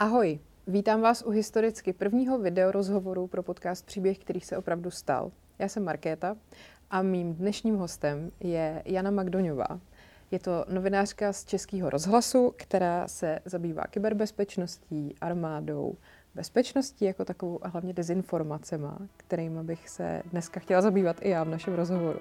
Ahoj, vítám vás u historicky prvního videorozhovoru pro podcast Příběh, který se opravdu stal. Já jsem Markéta a mým dnešním hostem je Jana Magdoňová. Je to novinářka z Českého rozhlasu, která se zabývá kyberbezpečností, armádou, bezpečností jako takovou a hlavně dezinformacema, kterými bych se dneska chtěla zabývat i já v našem rozhovoru.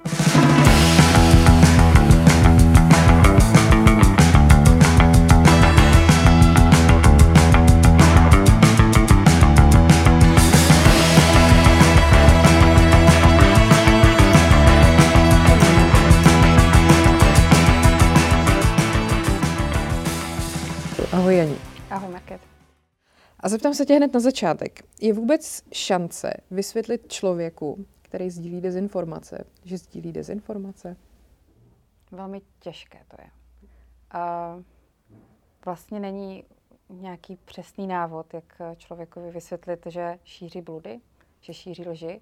A zeptám se tě hned na začátek. Je vůbec šance vysvětlit člověku, který sdílí dezinformace, že sdílí dezinformace? Velmi těžké to je. A vlastně není nějaký přesný návod, jak člověkovi vysvětlit, že šíří bludy, že šíří lži,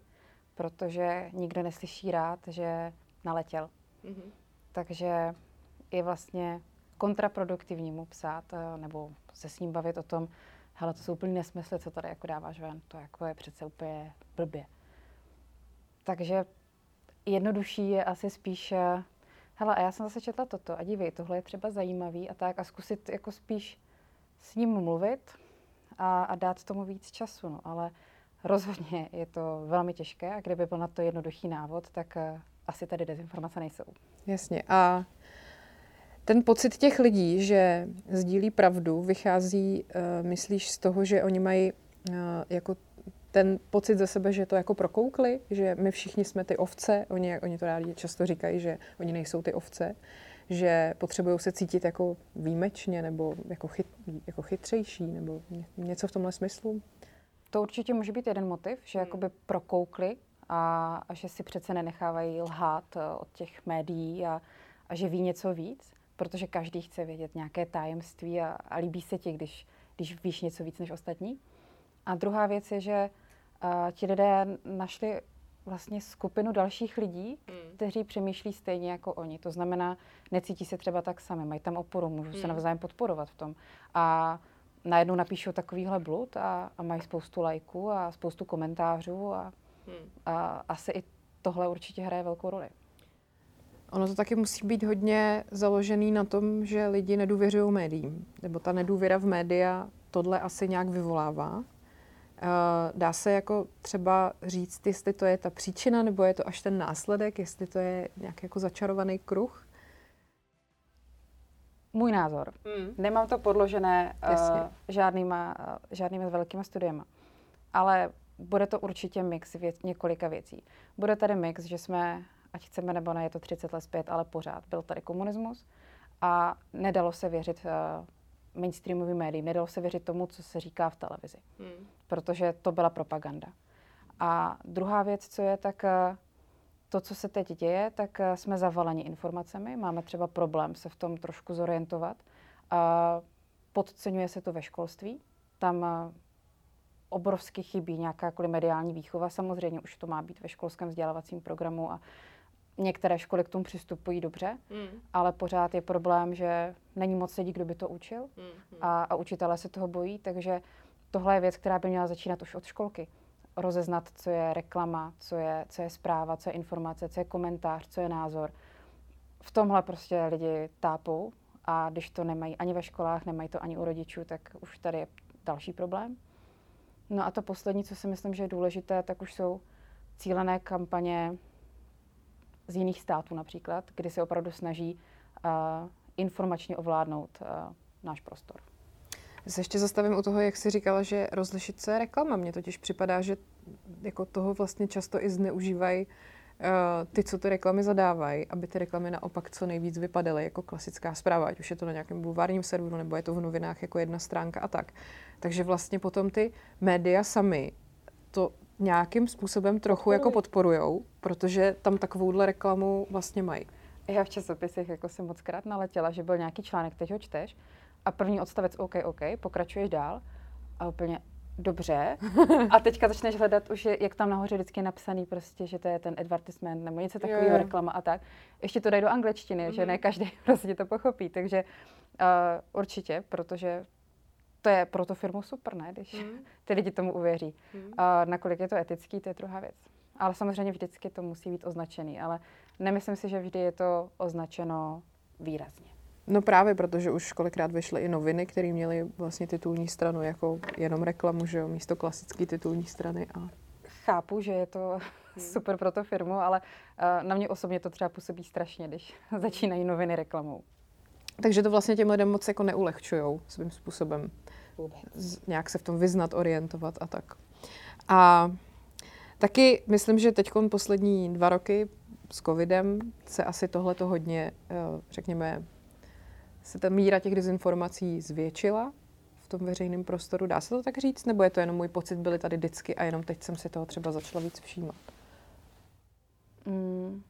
protože nikdo neslyší rád, že naletěl. Mm-hmm. Takže je vlastně kontraproduktivní mu psát eh, nebo se s ním bavit o tom, hele, to jsou úplně nesmysly, co tady jako dáváš ven, to jako je přece úplně blbě. Takže jednodušší je asi spíš, eh, hele, a já jsem zase četla toto a dívej, tohle je třeba zajímavý a tak a zkusit jako spíš s ním mluvit a, a dát tomu víc času, no, ale rozhodně je to velmi těžké a kdyby byl na to jednoduchý návod, tak uh, asi tady dezinformace nejsou. Jasně. A ten pocit těch lidí, že sdílí pravdu, vychází, uh, myslíš, z toho, že oni mají uh, jako ten pocit ze sebe, že to jako prokoukli, že my všichni jsme ty ovce, oni, oni to rádi často říkají, že oni nejsou ty ovce, že potřebují se cítit jako výjimečně nebo jako, chyt, jako chytřejší nebo něco v tomhle smyslu? To určitě může být jeden motiv, že hmm. jakoby prokoukli a, a že si přece nenechávají lhát eh, od těch médií a, a že ví něco víc protože každý chce vědět nějaké tajemství a, a líbí se ti, když, když víš něco víc než ostatní. A druhá věc je, že uh, ti lidé našli vlastně skupinu dalších lidí, hmm. kteří přemýšlí stejně jako oni. To znamená, necítí se třeba tak sami, mají tam oporu, můžou hmm. se navzájem podporovat v tom. A najednou napíšou takovýhle blud a, a mají spoustu lajků a spoustu komentářů a, hmm. a asi i tohle určitě hraje velkou roli. Ono to taky musí být hodně založený na tom, že lidi nedůvěřují médiím. Nebo ta nedůvěra v média tohle asi nějak vyvolává. Eh, dá se jako třeba říct, jestli to je ta příčina, nebo je to až ten následek, jestli to je nějaký jako začarovaný kruh? Můj názor. Hmm. Nemám to podložené uh, žádnýma, uh, žádnýma velkýma studiema. Ale bude to určitě mix věc, několika věcí. Bude tady mix, že jsme ať chceme nebo ne, je to 30 let zpět, ale pořád byl tady komunismus a nedalo se věřit uh, mainstreamovým médiím, nedalo se věřit tomu, co se říká v televizi, hmm. protože to byla propaganda. A druhá věc, co je, tak uh, to, co se teď děje, tak uh, jsme zavaleni informacemi, máme třeba problém se v tom trošku zorientovat. Uh, podceňuje se to ve školství, tam uh, obrovsky chybí nějaká mediální výchova. Samozřejmě už to má být ve školském vzdělávacím programu a Některé školy k tomu přistupují dobře, mm. ale pořád je problém, že není moc lidí, kdo by to učil mm. a, a učitelé se toho bojí, takže tohle je věc, která by měla začínat už od školky. Rozeznat, co je reklama, co je, co je zpráva, co je informace, co je komentář, co je názor. V tomhle prostě lidi tápou a když to nemají ani ve školách, nemají to ani u rodičů, tak už tady je další problém. No a to poslední, co si myslím, že je důležité, tak už jsou cílené kampaně z jiných států například, kdy se opravdu snaží uh, informačně ovládnout uh, náš prostor. Já se ještě zastavím u toho, jak jsi říkala, že rozlišit se reklama. Mně totiž připadá, že jako toho vlastně často i zneužívají uh, ty, co ty reklamy zadávají, aby ty reklamy naopak co nejvíc vypadaly jako klasická zpráva, ať už je to na nějakém bulvárním serveru, nebo je to v novinách jako jedna stránka a tak. Takže vlastně potom ty média sami to nějakým způsobem trochu jako podporujou, protože tam takovouhle reklamu vlastně mají. Já v časopisech jako jsem moc krát naletěla, že byl nějaký článek, teď ho čteš a první odstavec OK, OK, pokračuješ dál a úplně dobře. A teďka začneš hledat už, jak tam nahoře vždycky je napsaný prostě, že to je ten advertisement nebo něco takového, reklama a tak. Ještě to dají do angličtiny, mm-hmm. že ne mhm. každý prostě to pochopí. Takže uh, určitě, protože to je pro tu firmu super, ne? Když hmm. ty lidi tomu uvěří. Hmm. A nakolik je to etický, to je druhá věc. Ale samozřejmě vždycky to musí být označený, ale nemyslím si, že vždy je to označeno výrazně. No právě, protože už kolikrát vyšly i noviny, které měly vlastně titulní stranu jako jenom reklamu, že jo, místo klasické titulní strany. A... Chápu, že je to hmm. super pro tu firmu, ale uh, na mě osobně to třeba působí strašně, když začínají noviny reklamou. Takže to vlastně těm lidem moc jako neulehčujou svým způsobem. Z, nějak se v tom vyznat, orientovat a tak. A taky myslím, že teď poslední dva roky s covidem se asi tohleto hodně, eh, řekněme, se ta míra těch dezinformací zvětšila v tom veřejném prostoru. Dá se to tak říct? Nebo je to jenom můj pocit, byly tady vždycky a jenom teď jsem si toho třeba začala víc všímat? Mm,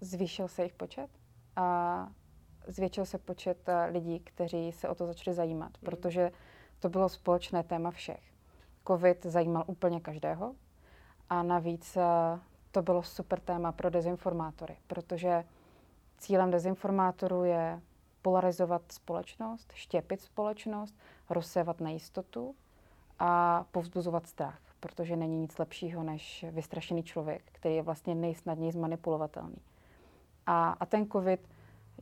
zvýšil se jejich počet a zvětšil se počet eh, lidí, kteří se o to začali zajímat, mm. protože to bylo společné téma všech. Covid zajímal úplně každého a navíc eh, to bylo super téma pro dezinformátory, protože cílem dezinformátorů je polarizovat společnost, štěpit společnost, rozsévat nejistotu a povzbuzovat strach, protože není nic lepšího než vystrašený člověk, který je vlastně nejsnadněji zmanipulovatelný. A, a ten covid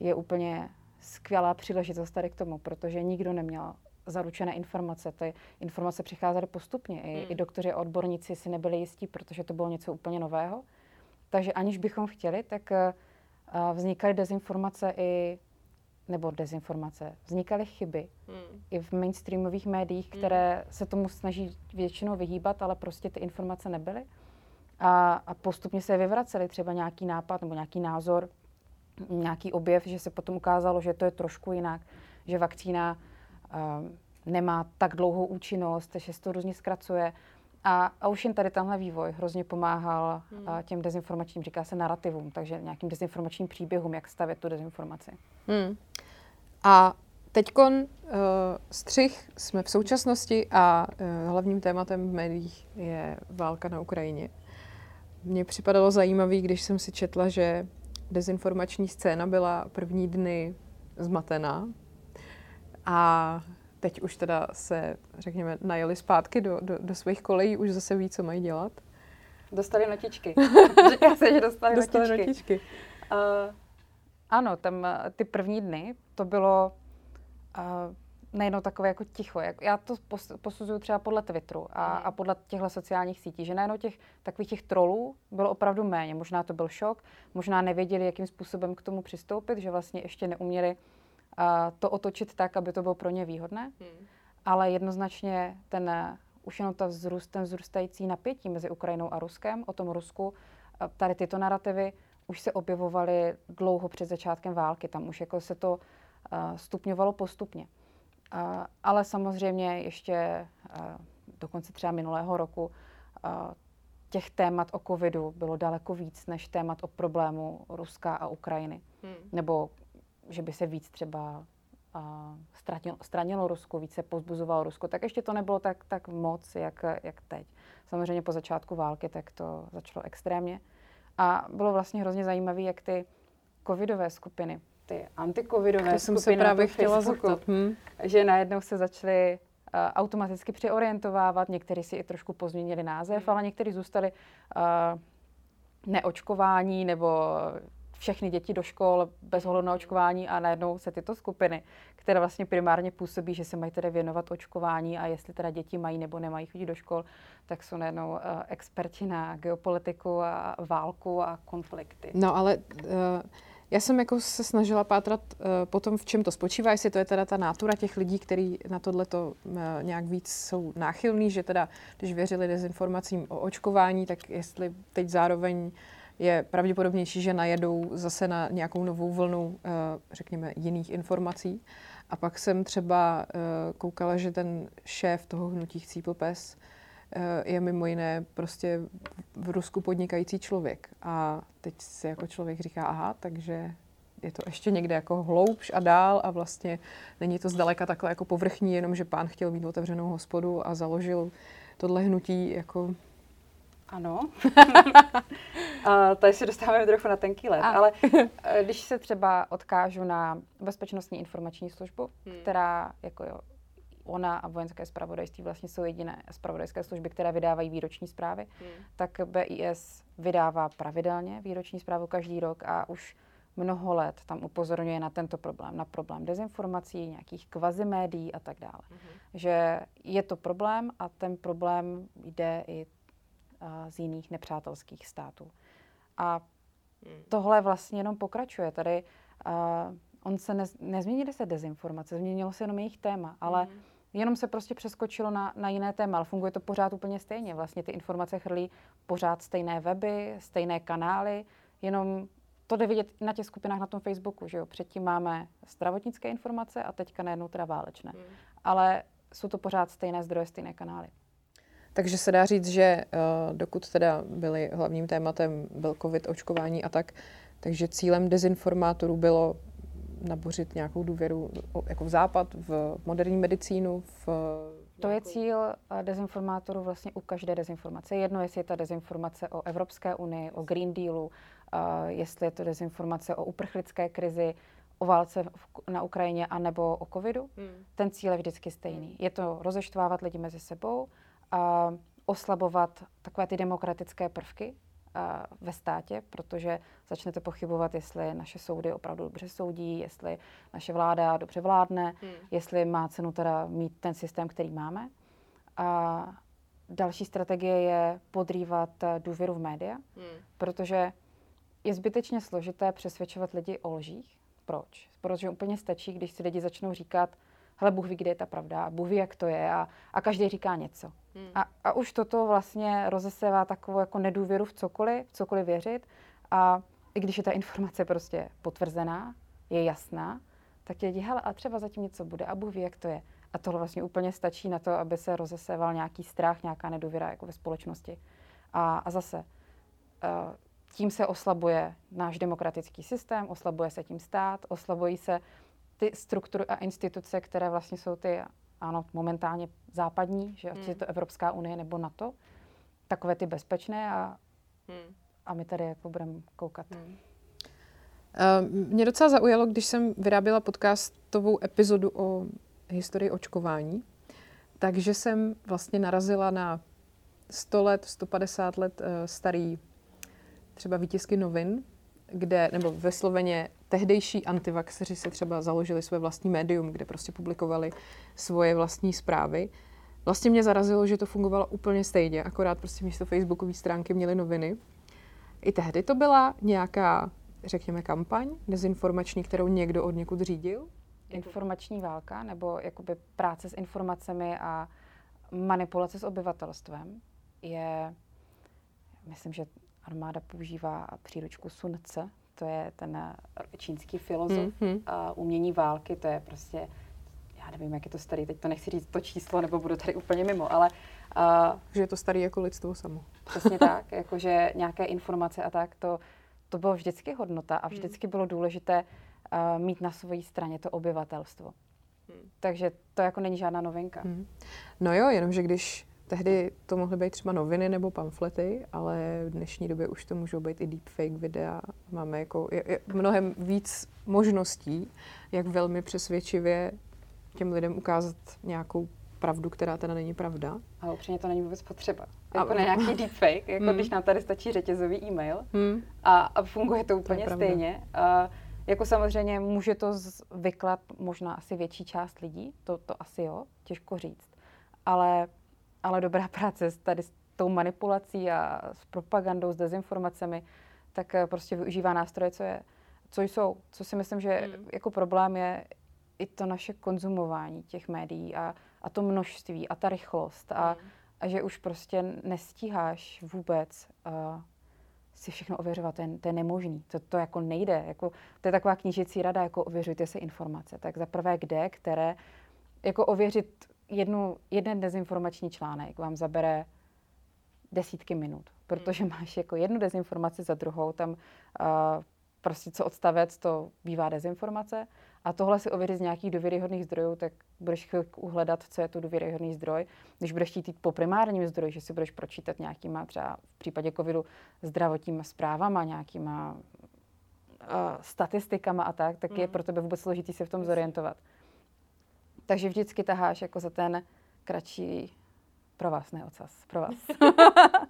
je úplně skvělá příležitost tady k tomu, protože nikdo neměl zaručené informace. Ty informace přicházely postupně. I, hmm. i doktoři a odborníci si nebyli jistí, protože to bylo něco úplně nového. Takže aniž bychom chtěli, tak uh, vznikaly dezinformace i nebo dezinformace. Vznikaly chyby hmm. i v mainstreamových médiích, které hmm. se tomu snaží většinou vyhýbat, ale prostě ty informace nebyly. A, a postupně se vyvracely třeba nějaký nápad nebo nějaký názor, nějaký objev, že se potom ukázalo, že to je trošku jinak, že vakcína uh, nemá tak dlouhou účinnost, že se to různě zkracuje. A, a už jen tady tenhle vývoj hrozně pomáhal hmm. uh, těm dezinformačním, říká se narrativům, takže nějakým dezinformačním příběhům, jak stavět tu dezinformaci. Hmm. A teď uh, střih jsme v současnosti a uh, hlavním tématem v médiích je válka na Ukrajině. Mně připadalo zajímavé, když jsem si četla, že dezinformační scéna byla první dny zmatená a teď už teda se, řekněme, najeli zpátky do, do, do svých kolejí, už zase ví, co mají dělat. Dostali notičky. Říká se, že dostali, dostali notičky. notičky. Uh, ano, tam eh, ty první dny to bylo uh, nejenom takové jako ticho. Jak, já to posuzuju třeba podle Twitteru a, hmm. a podle těchto sociálních sítí, že najednou těch takových těch trolů bylo opravdu méně. Možná to byl šok, možná nevěděli, jakým způsobem k tomu přistoupit, že vlastně ještě neuměli uh, to otočit tak, aby to bylo pro ně výhodné. Hmm. Ale jednoznačně ten už jenom ta vzrůst, ten vzrůstající napětí mezi Ukrajinou a Ruskem, o tom Rusku, tady tyto narrativy už se objevovaly dlouho před začátkem války. Tam už jako se to uh, stupňovalo postupně. Uh, ale samozřejmě ještě uh, dokonce třeba minulého roku uh, těch témat o covidu bylo daleko víc než témat o problému Ruska a Ukrajiny. Hmm. Nebo že by se víc třeba uh, stranilo, stranilo Rusko, více pozbuzovalo Rusko, tak ještě to nebylo tak, tak moc, jak, jak teď. Samozřejmě po začátku války tak to začalo extrémně. A bylo vlastně hrozně zajímavé, jak ty covidové skupiny, ty antikovidové to skupiny jsem se právě chtěla zeptat. Hm? Že najednou se začaly uh, automaticky přeorientovávat, někteří si i trošku pozměnili název, hmm. ale někteří zůstali uh, neočkování nebo všechny děti do škol bez ohledu na očkování a najednou se tyto skupiny, které vlastně primárně působí, že se mají tedy věnovat očkování a jestli teda děti mají nebo nemají chodit do škol, tak jsou najednou uh, experti na geopolitiku a válku a konflikty. No ale uh, já jsem jako se snažila pátrat uh, po tom, v čem to spočívá, jestli to je teda ta nátura těch lidí, kteří na tohleto uh, nějak víc jsou náchylní, že teda, když věřili dezinformacím o očkování, tak jestli teď zároveň uh, je pravděpodobnější, že najedou zase na nějakou novou vlnu, eh, řekněme, jiných informací. A pak jsem třeba eh, koukala, že ten šéf toho hnutí Chcípl pes eh, je mimo jiné prostě v Rusku podnikající člověk. A teď se jako člověk říká, aha, takže je to ještě někde jako hloubš a dál a vlastně není to zdaleka takhle jako povrchní, jenom že pán chtěl mít otevřenou hospodu a založil tohle hnutí jako ano. a tady se dostáváme trochu na tenký let, a. ale eh, když se třeba odkážu na bezpečnostní informační službu, hmm. která jako jo, ona a vojenské spravodajství vlastně jsou jediné spravodajské služby, které vydávají výroční zprávy, hmm. tak BIS vydává pravidelně výroční zprávu každý rok a už mnoho let tam upozorňuje na tento problém, na problém dezinformací, nějakých kvazimédií a tak dále. Mm-hmm. Že je to problém a ten problém jde i uh, z jiných nepřátelských států. A mm. tohle vlastně jenom pokračuje. Tady uh, on se ne, nezměnily se dezinformace, změnilo se jenom jejich téma, ale mm. Jenom se prostě přeskočilo na, na jiné téma, ale funguje to pořád úplně stejně. Vlastně ty informace chrlí pořád stejné weby, stejné kanály, jenom to jde vidět na těch skupinách na tom Facebooku, že jo. Předtím máme zdravotnické informace a teďka najednou teda válečné. Hmm. Ale jsou to pořád stejné zdroje, stejné kanály. Takže se dá říct, že uh, dokud teda byly hlavním tématem byl covid, očkování a tak, takže cílem dezinformátorů bylo nabořit nějakou důvěru jako v západ, v moderní medicínu, v to je cíl eh, dezinformátorů vlastně u každé dezinformace. Jedno, jestli je ta dezinformace o Evropské unii, o Green Dealu, jestli je to dezinformace o uprchlické krizi, o válce na Ukrajině anebo o covidu. Hmm. Ten cíl je vždycky stejný. Je to rozeštvávat lidi mezi sebou, a oslabovat takové ty demokratické prvky ve státě, protože začnete pochybovat, jestli naše soudy opravdu dobře soudí, jestli naše vláda dobře vládne, hmm. jestli má cenu teda mít ten systém, který máme. A další strategie je podrývat důvěru v média, hmm. protože je zbytečně složité přesvědčovat lidi o lžích. Proč? Protože úplně stačí, když si lidi začnou říkat, hele, Bůh ví, kde je ta pravda, a Bůh ví, jak to je, a, a každý říká něco. Hmm. A, a už toto vlastně rozesevá takovou jako nedůvěru v cokoliv, v cokoliv věřit. A i když je ta informace prostě potvrzená, je jasná, tak ti lidi, hele, a třeba zatím něco bude, a Bůh ví, jak to je. A tohle vlastně úplně stačí na to, aby se rozeséval nějaký strach, nějaká nedůvěra jako ve společnosti. A, a zase, uh, tím se oslabuje náš demokratický systém, oslabuje se tím stát, oslabují se ty struktury a instituce, které vlastně jsou ty, ano, momentálně západní, že ať hmm. je to Evropská unie nebo NATO, takové ty bezpečné a, hmm. a my tady jako budeme koukat. Hmm. Uh, mě docela zaujalo, když jsem vyráběla podcastovou epizodu o historii očkování, takže jsem vlastně narazila na 100 let, 150 let uh, starý třeba výtisky novin, kde, nebo ve Sloveně tehdejší antivaxeři si třeba založili své vlastní médium, kde prostě publikovali svoje vlastní zprávy. Vlastně mě zarazilo, že to fungovalo úplně stejně, akorát prostě místo facebookové stránky měli noviny. I tehdy to byla nějaká, řekněme, kampaň dezinformační, kterou někdo od někud řídil? Informační válka, nebo jakoby práce s informacemi a manipulace s obyvatelstvem je, myslím, že armáda používá příručku Sun Tse, to je ten eh, čínský filozof mm-hmm. a umění války, to je prostě, já nevím, jak je to starý, teď to nechci říct to číslo, nebo budu tady úplně mimo, ale... Uh, že je to starý jako lidstvo samo. Přesně tak, jakože nějaké informace a tak, to, to bylo vždycky hodnota a hmm. vždycky bylo důležité uh, mít na své straně to obyvatelstvo. Hmm. Takže to jako není žádná novinka. Hmm. No jo, jenomže když Tehdy to mohly být třeba noviny nebo pamflety, ale v dnešní době už to můžou být i deepfake videa. Máme jako je, je mnohem víc možností, jak velmi přesvědčivě těm lidem ukázat nějakou pravdu, která teda není pravda. A upřímně to není vůbec potřeba. Jako a, na nějaký deepfake, jako hmm. když nám tady stačí řetězový e-mail hmm. a, a funguje to úplně to stejně. A, jako samozřejmě může to vyklat možná asi větší část lidí, to, to asi jo, těžko říct. Ale ale dobrá práce tady s tou manipulací a s propagandou, s dezinformacemi, tak eh, prostě využívá nástroje, co, je, co jsou. Co si myslím, že hmm. jako problém je i to naše konzumování těch médií a, a to množství a ta rychlost a, hmm. a že už prostě nestíháš vůbec uh, si všechno ověřovat, to je, to je nemožný, to, to jako nejde, jako, to je taková knížecí rada, jako ověřujte si informace, tak za prvé kde, které, jako ověřit jednu, jeden dezinformační článek vám zabere desítky minut, protože hmm. máš jako jednu dezinformaci za druhou, tam uh, prostě co odstavec, to bývá dezinformace a tohle si ověřit z nějakých důvěryhodných zdrojů, tak budeš chvilku uhledat, co je to důvěryhodný zdroj. Když budeš chtít jít po primárním zdroji, že si budeš pročítat nějakýma třeba v případě covidu zdravotníma zprávama, nějakýma uh, statistikama a tak, tak hmm. je pro tebe vůbec složitý se v tom zorientovat. Takže vždycky taháš jako za ten kratší pro vás, ne ocas, pro vás.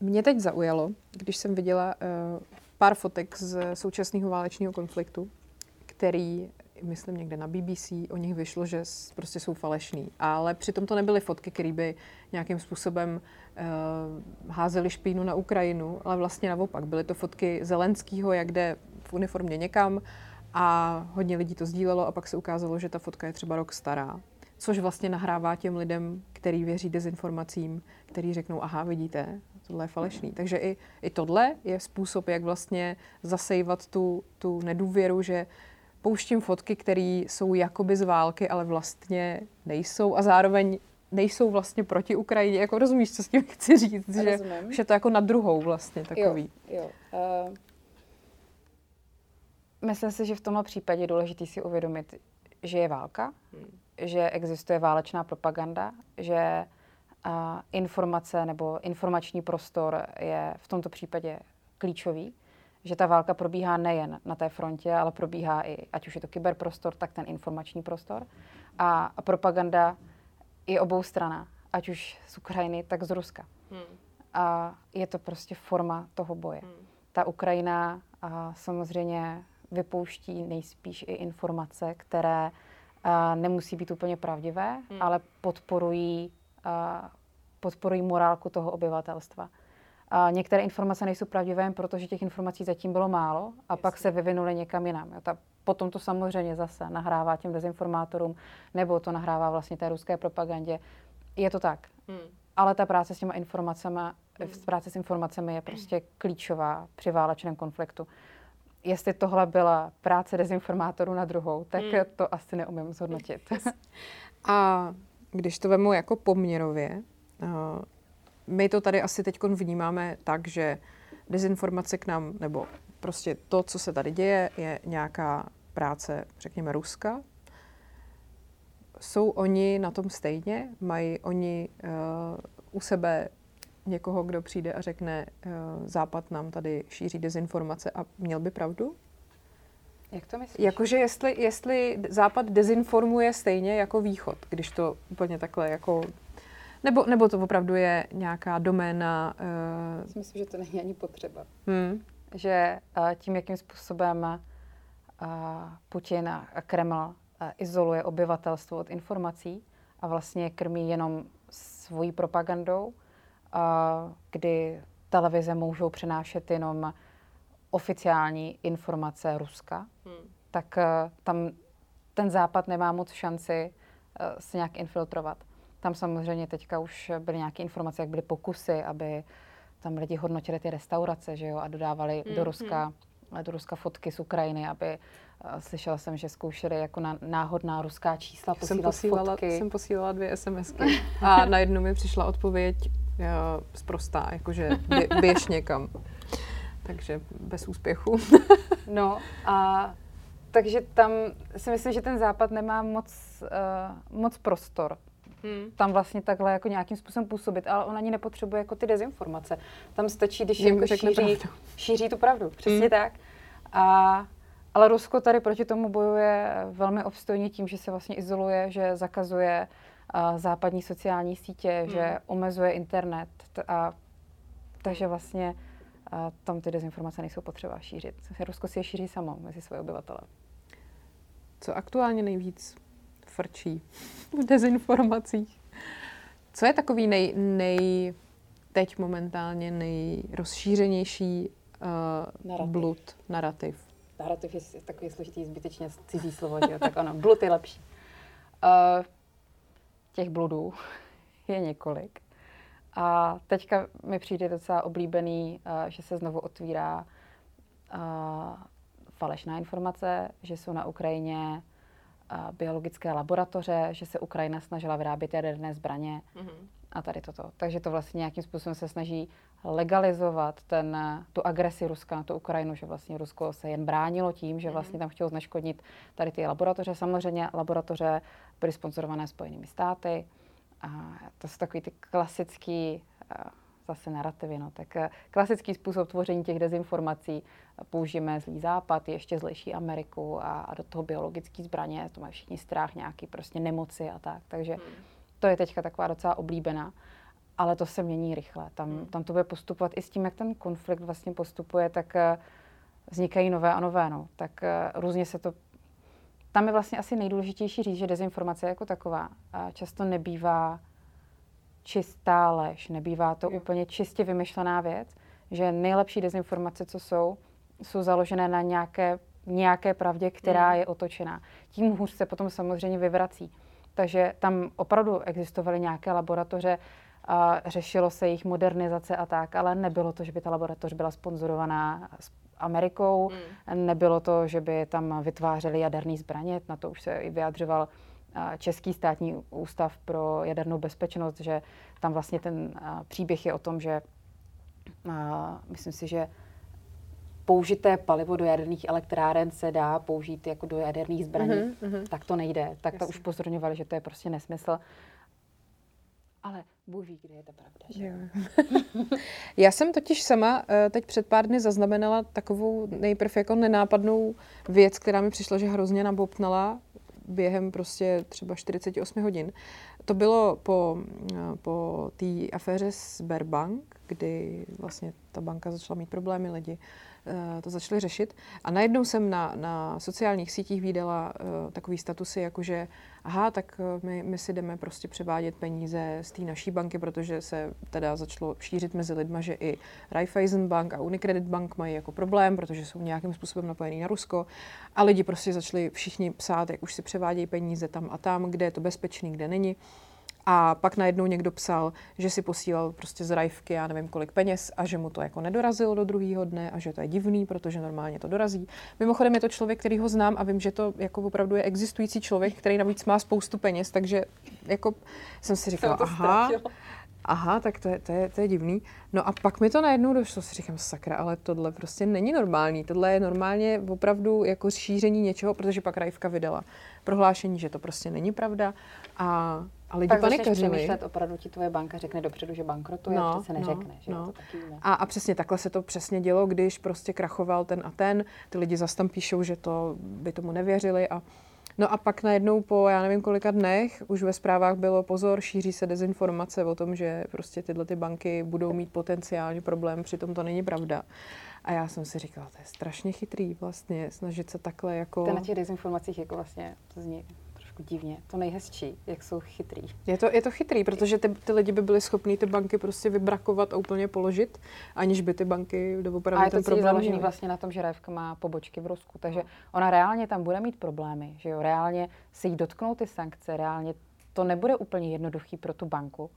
Mě teď zaujalo, když jsem viděla uh, pár fotek z současného válečného konfliktu, který, myslím někde na BBC, o nich vyšlo, že prostě jsou falešný. Ale přitom to nebyly fotky, které by nějakým způsobem uh, házely špínu na Ukrajinu, ale vlastně naopak. Byly to fotky Zelenského, jak jde v uniformě někam a hodně lidí to sdílelo a pak se ukázalo, že ta fotka je třeba rok stará. Což vlastně nahrává těm lidem, který věří dezinformacím, který řeknou, aha, vidíte, tohle je falešný. Takže i, i tohle je způsob, jak vlastně zasejvat tu, tu nedůvěru, že pouštím fotky, které jsou jakoby z války, ale vlastně nejsou a zároveň nejsou vlastně proti Ukrajině. Jako rozumíš, co s tím chci říct? Že, že to jako na druhou vlastně takový. Jo, jo. Uh, myslím si, že v tomhle případě je důležité si uvědomit, že je válka, hmm. že existuje válečná propaganda, že a informace nebo informační prostor je v tomto případě klíčový, že ta válka probíhá nejen na té frontě, ale probíhá i, ať už je to kyberprostor, tak ten informační prostor. A, a propaganda je obou strana, ať už z Ukrajiny, tak z Ruska. Hmm. A je to prostě forma toho boje. Hmm. Ta Ukrajina a samozřejmě vypouští nejspíš i informace, které a, nemusí být úplně pravdivé, hmm. ale podporují podporují morálku toho obyvatelstva. A některé informace nejsou pravdivé, protože těch informací zatím bylo málo a Jasně. pak se vyvinuly někam jinam. Ta, potom to samozřejmě zase nahrává těm dezinformátorům nebo to nahrává vlastně té ruské propagandě. Je to tak. Hmm. Ale ta práce s těma informacemi, hmm. práce s informacemi je prostě klíčová při válečném konfliktu. Jestli tohle byla práce dezinformátorů na druhou, tak hmm. to asi neumím zhodnotit. A když to vemu jako poměrově, eh, my to tady asi teď vnímáme tak, že dezinformace k nám, nebo prostě to, co se tady děje, je nějaká práce, řekněme, Ruska. Jsou oni na tom stejně? Mají oni uh, u sebe někoho, kdo přijde a řekne, uh, Západ nám tady šíří dezinformace a měl by pravdu? Jak to myslíš? Jakože jestli, jestli Západ dezinformuje stejně jako Východ, když to úplně takhle jako... Nebo, nebo to opravdu je nějaká doména... Uh... Myslím, že to není ani potřeba. Hmm. Že uh, tím, jakým způsobem uh, Putin a Kreml uh, izoluje obyvatelstvo od informací a vlastně krmí jenom svojí propagandou, kdy televize můžou přenášet jenom oficiální informace Ruska, hmm. tak uh, tam ten západ nemá moc šanci uh, se nějak infiltrovat. Tam samozřejmě teďka už byly nějaké informace, jak byly pokusy, aby tam lidi hodnotili ty restaurace, že jo, a dodávali hmm. do Ruska hmm. do Ruska fotky z Ukrajiny, aby uh, slyšela jsem, že zkoušeli jako na, náhodná ruská čísla posílat jsem posílala, fotky. Jsem posílala dvě SMSky a na jednu mi přišla odpověď zprostá, jakože běž někam takže bez úspěchu. no a takže tam si myslím, že ten západ nemá moc, uh, moc prostor. Hmm. Tam vlastně takhle jako nějakým způsobem působit, ale on ani nepotřebuje jako ty dezinformace. Tam stačí, když Jim jako šíří, šíří tu pravdu. Přesně hmm. tak. A, ale Rusko tady proti tomu bojuje velmi obstojně tím, že se vlastně izoluje, že zakazuje uh, západní sociální sítě, hmm. že omezuje internet. A, takže vlastně a tam ty dezinformace nejsou potřeba šířit. Rusko si je šíří samo mezi svoje obyvatele. Co aktuálně nejvíc frčí v dezinformacích? Co je takový nej, nej teď momentálně nejrozšířenější uh, narrativ. blud, narrativ? Narrativ je takový složitý, zbytečně cizí slovo, že jo? tak ano, blud je lepší. Uh, těch bludů je několik. A teďka mi přijde docela oblíbený, uh, že se znovu otvírá uh, falešná informace, že jsou na Ukrajině uh, biologické laboratoře, že se Ukrajina snažila vyrábět jaderné zbraně mm-hmm. a tady toto. Takže to vlastně nějakým způsobem se snaží legalizovat ten, tu agresi Ruska na tu Ukrajinu, že vlastně Rusko se jen bránilo tím, že mhm. vlastně tam chtělo zneškodnit tady ty laboratoře. Samozřejmě laboratoře byly sponzorované Spojenými státy, a to jsou takový ty klasický uh, zase narrativy. No. Tak eh, klasický způsob tvoření těch dezinformací, použijeme zlý západ, ještě zlejší Ameriku a, a do toho biologické zbraně, to mají všichni strach, nějaký prostě nemoci a tak. Takže hmm. to je teďka taková docela oblíbená. Ale to se mění rychle. Tam, hmm. tam to bude postupovat i s tím, jak ten konflikt vlastně postupuje, tak eh, vznikají nové a nové. No. Tak eh, různě se to tam je vlastně asi nejdůležitější říct, že dezinformace jako taková často nebývá čistá lež, nebývá to jo. úplně čistě vymyšlená věc, že nejlepší dezinformace, co jsou, jsou založené na nějaké, nějaké pravdě, která mm. je otočená. Tím hůř se potom samozřejmě vyvrací. Takže tam opravdu existovaly nějaké laboratoře, a řešilo se jejich modernizace a tak, ale nebylo to, že by ta laboratoř byla sponzorovaná Amerikou, mm. nebylo to, že by tam vytvářeli jaderný zbraně, na to už se i vyjadřoval Český státní ústav pro jadernou bezpečnost, že tam vlastně ten příběh je o tom, že myslím si, že použité palivo do jaderných elektráren se dá použít jako do jaderných zbraní, mm-hmm, tak to nejde. Tak Jasně. to už pozorňovali, že to je prostě nesmysl. Ale Bůh ví, kde je ta pravda. Že? Já jsem totiž sama eh, teď před pár dny zaznamenala takovou nejprve jako nenápadnou věc, která mi přišla, že hrozně nabopnala během prostě třeba 48 hodin. To bylo po, eh, po té aféře s Berbank, kdy vlastně ta banka začala mít problémy, lidi to začali řešit. A najednou jsem na, na sociálních sítích viděla uh, takový statusy, jako že aha, tak eh, my, my si jdeme prostě převádět peníze z té naší banky, protože se teda začalo šířit mezi lidma, že i Raiffeisen Bank a Unicredit Bank mají jako problém, protože jsou nějakým způsobem napojený na Rusko. A lidi prostě začali všichni psát, jak už si převádějí peníze tam a tam, kde je to bezpečný, kde není. A pak najednou někdo psal, že si posílal prostě z rajvky, já nevím kolik peněz a že mu to jako nedorazilo do druhého dne a že to je divný, protože normálně to dorazí. Mimochodem je to člověk, který ho znám a vím, že to jako opravdu je existující člověk, který navíc má spoustu peněz, takže jako jsem si říkala, aha, aha, tak to je, to, je, to je divný. No a pak mi to najednou došlo, si říkám, sakra, ale tohle prostě není normální. Tohle je normálně opravdu jako šíření něčeho, protože pak Rajvka vydala prohlášení, že to prostě není pravda. A a lidi Pak panikařili. přemýšlet, opravdu ti tvoje banka řekne dopředu, že bankrotuje, no, se neřekne. No, že no. A, a přesně takhle se to přesně dělo, když prostě krachoval ten a ten. Ty lidi zase tam píšou, že to by tomu nevěřili a No a pak najednou po, já nevím kolika dnech, už ve zprávách bylo pozor, šíří se dezinformace o tom, že prostě tyhle ty banky budou mít potenciální problém, přitom to není pravda. A já jsem si říkala, to je strašně chytrý vlastně, snažit se takhle jako... To na těch dezinformacích jako vlastně to zní trošku divně. To nejhezčí, jak jsou chytrý. Je to, je to chytrý, protože ty, ty lidi by byli schopní ty banky prostě vybrakovat a úplně položit, aniž by ty banky doopravdy a je to ten problém založený vlastně na tom, že Rajevka má pobočky v Rusku, takže no. ona reálně tam bude mít problémy, že jo, reálně se jí dotknou ty sankce, reálně to nebude úplně jednoduchý pro tu banku,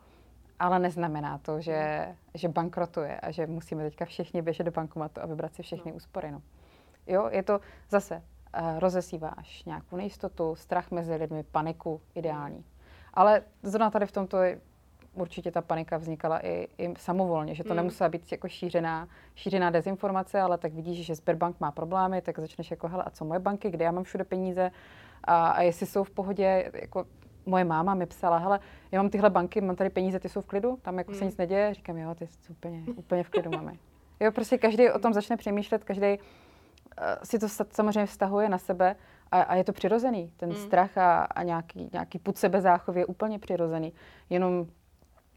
ale neznamená to, že, že bankrotuje a že musíme teďka všichni běžet do bankomatu a vybrat si všechny no. úspory. No. Jo, je to zase rozesíváš nějakou nejistotu, strach mezi lidmi, paniku ideální. Ale zrovna tady v tomto určitě ta panika vznikala i, i samovolně, že to mm. nemusela být jako šířená, šířená dezinformace, ale tak vidíš, že Sberbank má problémy, tak začneš jako, hele, a co moje banky, kde já mám všude peníze a, a jestli jsou v pohodě, jako moje máma mi psala, hele, já mám tyhle banky, mám tady peníze, ty jsou v klidu, tam jako mm. se nic neděje, říkám, jo, ty jsou úplně, úplně v klidu, máme. Jo, prostě každý o tom začne přemýšlet, každý Eh, si to samozřejmě vztahuje na sebe a, a je to přirozený. Ten mm. strach a, a nějaký, nějaký put sebezáchov je úplně přirozený. Jenom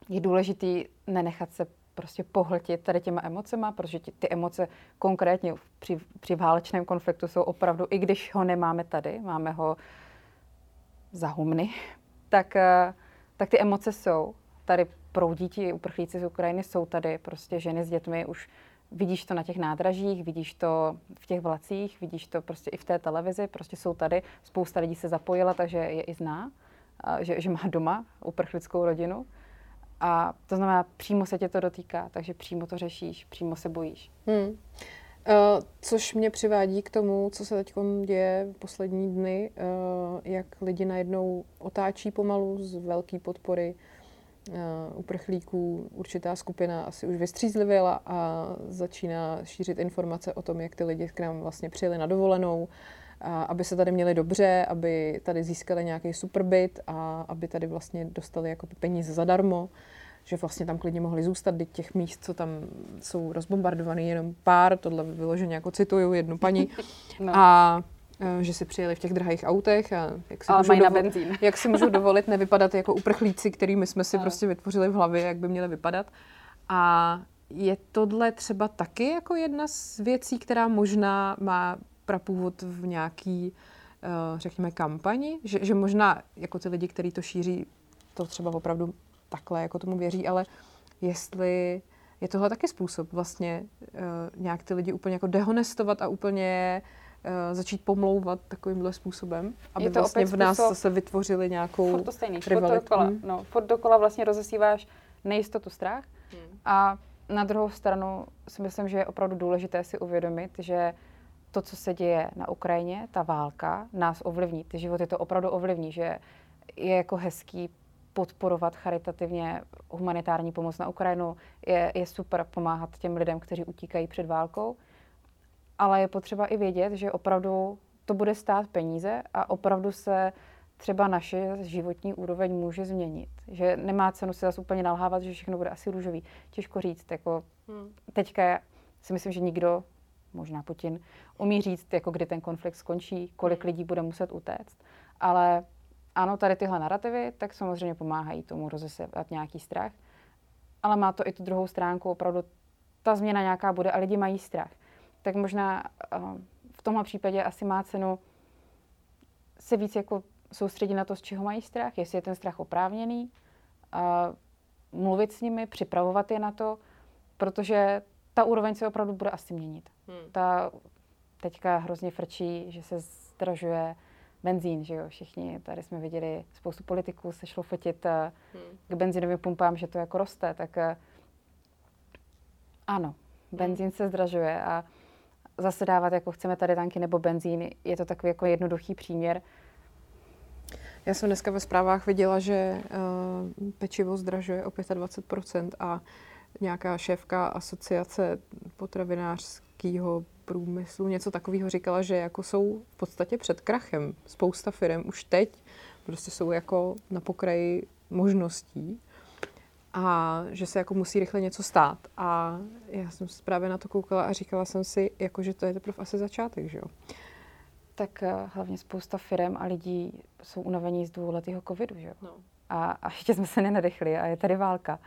je důležitý nenechat se prostě pohltit tady těma emocema, protože ty, ty emoce konkrétně při, při válečném konfliktu jsou opravdu, i když ho nemáme tady, máme ho za humny, tak, eh, tak ty emoce jsou. Tady proudí ti uprchlíci z Ukrajiny, jsou tady prostě ženy s dětmi už Vidíš to na těch nádražích, vidíš to v těch vlacích, vidíš to prostě i v té televizi, prostě jsou tady. Spousta lidí se zapojila, takže je i zná, že, že má doma uprchlickou rodinu. A to znamená, přímo se tě to dotýká, takže přímo to řešíš, přímo se bojíš. Hmm. Uh, což mě přivádí k tomu, co se teď děje v poslední dny, uh, jak lidi najednou otáčí pomalu z velké podpory uprchlíků určitá skupina asi už vystřízlivěla a začíná šířit informace o tom, jak ty lidi k nám vlastně přijeli na dovolenou, a aby se tady měli dobře, aby tady získali nějaký superbyt a aby tady vlastně dostali jako peníze zadarmo. že vlastně tam klidně mohli zůstat, teď těch míst, co tam jsou rozbombardovaný, jenom pár, tohle vyloženě jako cituju jednu paní. no. A Eh, že si přijeli v těch drahých autech a jak si, Ale můžu, dovol- na benzín. jak si můžu dovolit nevypadat jako uprchlíci, kterými jsme si no. prostě vytvořili v hlavě, jak by měli vypadat. A je tohle třeba taky jako jedna z věcí, která možná má prapůvod v nějaký, eh, řekněme, kampani, že, že možná jako ty lidi, kteří to šíří, to třeba opravdu takhle jako tomu věří, ale jestli je tohle taky způsob vlastně uh, nějak ty lidi úplně jako dehonestovat a úplně uh, začít pomlouvat takovýmhle způsobem, aby to vlastně v nás zase vytvořili nějakou furt to stejný, furt dokola, hmm. no, furt dokola vlastně rozesíváš nejistotu, strach hmm. a na druhou stranu si myslím, že je opravdu důležité si uvědomit, že to, co se děje na Ukrajině, ta válka, nás ovlivní. Ty životy to opravdu ovlivní, že je jako hezký podporovat charitativně humanitární pomoc na Ukrajinu. Je, je super pomáhat těm lidem, kteří utíkají před válkou ale je potřeba i vědět, že opravdu to bude stát peníze a opravdu se třeba naše životní úroveň může změnit. Že nemá cenu si zase úplně nalhávat, že všechno bude asi růžový. Těžko říct. Jako hmm. Teďka si myslím, že nikdo, možná Putin, umí říct, jako kdy ten konflikt skončí, kolik hmm. lidí bude muset utéct. Ale ano, tady tyhle narrativy, tak samozřejmě pomáhají tomu rozesevat nějaký strach. Ale má to i tu druhou stránku, opravdu ta změna nějaká bude a lidi mají strach tak možná uh, v tomhle případě asi má cenu se víc jako soustředit na to, z čeho mají strach, jestli je ten strach oprávněný, uh, mluvit s nimi, připravovat je na to, protože ta úroveň se opravdu bude asi měnit. Hmm. Ta teďka hrozně frčí, že se zdražuje benzín, že jo, všichni, tady jsme viděli spoustu politiků se šlo fotit uh, hmm. k benzínovým pumpám, že to jako roste, tak uh, ano, benzín hmm. se zdražuje a zase dávat, jako chceme tady tanky nebo benzín, je to takový jako jednoduchý příměr. Já jsem dneska ve zprávách viděla, že uh, pečivo zdražuje o 25% a nějaká šéfka asociace potravinářského průmyslu něco takového říkala, že jako jsou v podstatě před krachem. Spousta firm už teď prostě jsou jako na pokraji možností a že se jako musí rychle něco stát. A já jsem právě na to koukala a říkala jsem si, jako, že to je teprve asi začátek, že jo. Tak uh, hlavně spousta firm a lidí jsou unavení z dvouletého covidu, že jo. No. A, a ještě jsme se nenadechli a je tady válka.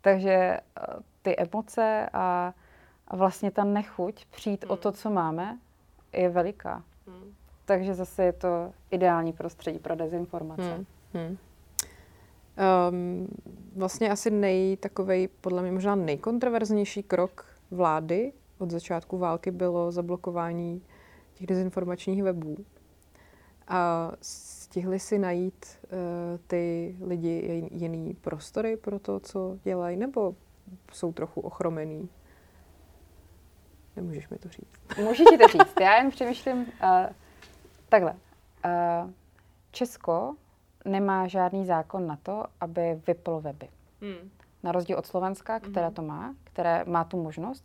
Takže uh, ty emoce a, a vlastně ta nechuť přijít hmm. o to, co máme, je veliká. Hmm. Takže zase je to ideální prostředí pro dezinformace. Hmm. Hmm. Um, vlastně asi nej takovej, podle mě možná nejkontroverznější krok vlády od začátku války bylo zablokování těch dezinformačních webů. A stihli si najít uh, ty lidi jiný prostory pro to, co dělají, nebo jsou trochu ochromený? Nemůžeš mi to říct. Můžu ti to říct. Já jen přemýšlím uh, takhle. Uh, Česko nemá žádný zákon na to, aby vyplo weby. Hmm. Na rozdíl od Slovenska, které hmm. to má, které má tu možnost